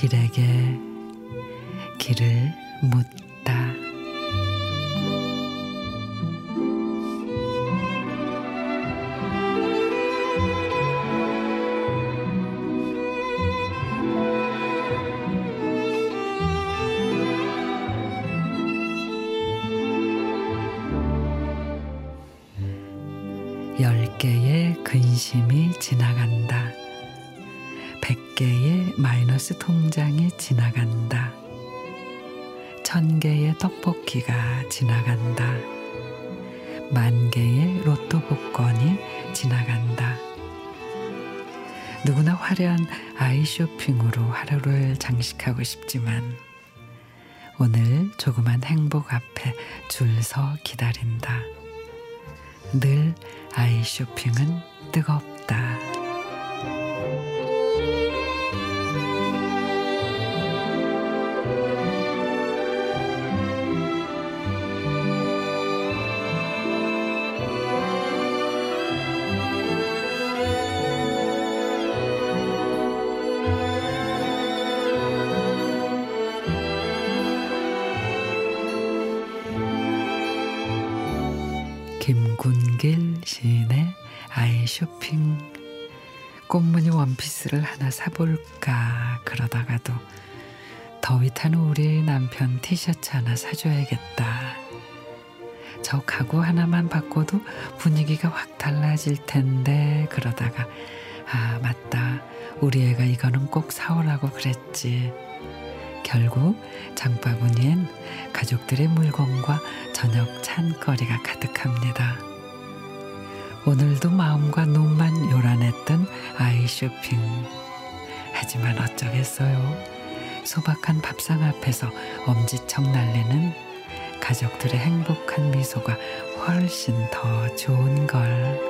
길에게 길을 묻다. 열 개의 근심이 지나간다. 백 개의 마이너스 통장이 지나간다. 천 개의 떡볶이가 지나간다. 만 개의 로또 복권이 지나간다. 누구나 화려한 아이 쇼핑으로 하루를 장식하고 싶지만 오늘 조그만 행복 앞에 줄 서 기다린다. 늘 아이 쇼핑은 뜨겁다. 김군길 시인의 아이 쇼핑 꽃무늬 원피스를 하나 사볼까 그러다가도 더위 타는 우리 남편 티셔츠 하나 사줘야겠다. 저 가구 하나만 바꿔도 분위기가 확 달라질 텐데 그러다가 아 맞다 우리 애가 이거는 꼭 사오라고 그랬지. 결국 장바구니엔 가족들의 물건과 저녁 찬거리가 가득합니다. 오늘도 마음과 눈만 요란했던 아이 쇼핑. 하지만 어쩌겠어요. 소박한 밥상 앞에서 엄지척 날리는 가족들의 행복한 미소가 훨씬 더 좋은 걸.